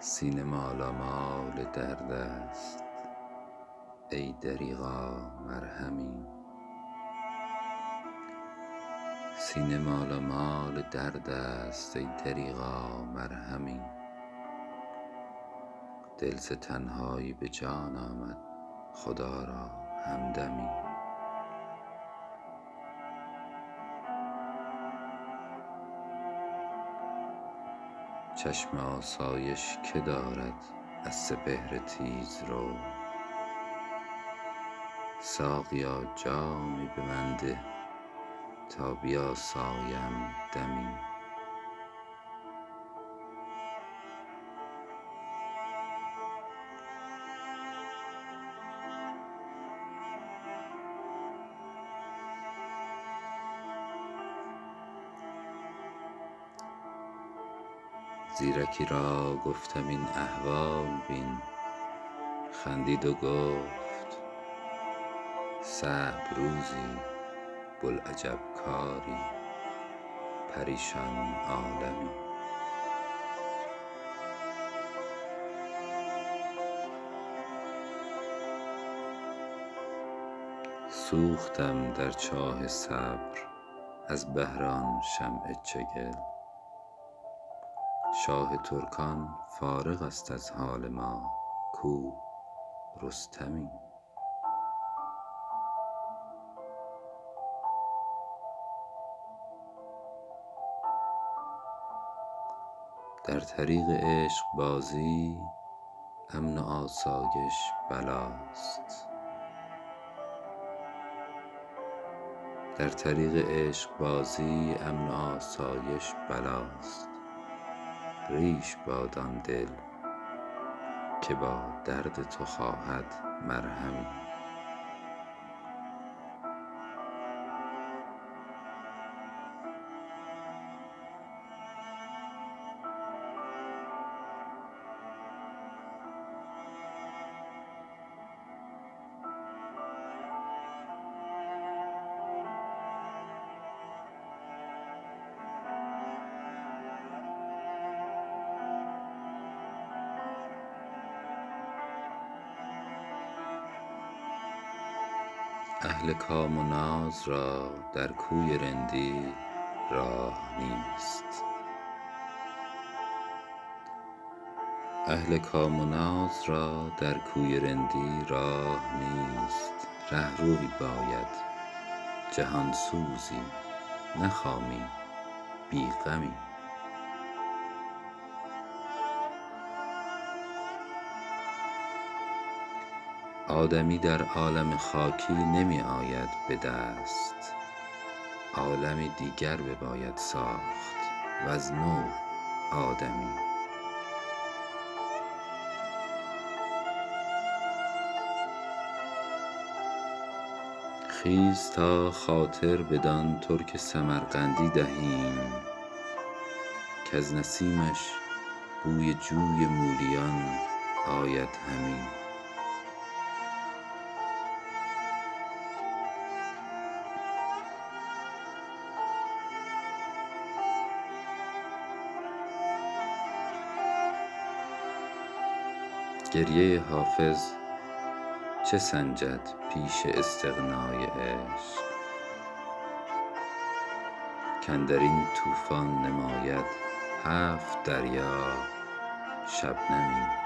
سینه مالامال درد است ای دریغا مرهمی. دل ز تنهایی به جان آمد خدا را همدمی. چشم آسایش که دارد از سپهر تیزرو ساقیا جامی به من ده تا بیاسایم دمی زیرکی را گفتم این احوال بین. خندید و گفت صعب روزی بوالعجب کاری پریشان عالمی. سوختم در چاه صبر از بهر آن شمع چگل. شاه ترکان فارغ است از حال ما کو رستمی. در طریق عشقبازی امن و آسایش بلاست. ریش باد آن دل که با درد تو خواهد مرهمی اهل کام و ناز را در کوی رندی راه نیست. رهروی باید جهان سوزی نه خامی آدمی در عالم خاکی نمی آید به دست. عالمی دیگر بباید ساخت وز نو آدمی. خیز تا خاطر بدان ترک سمرقندی دهیم کز نسیمش بوی جوی مولیان آید همی گریه حافظ. چه سنجد پیش استغنای عشق. کاندر این طوفان نماید هفت دریا شبنمی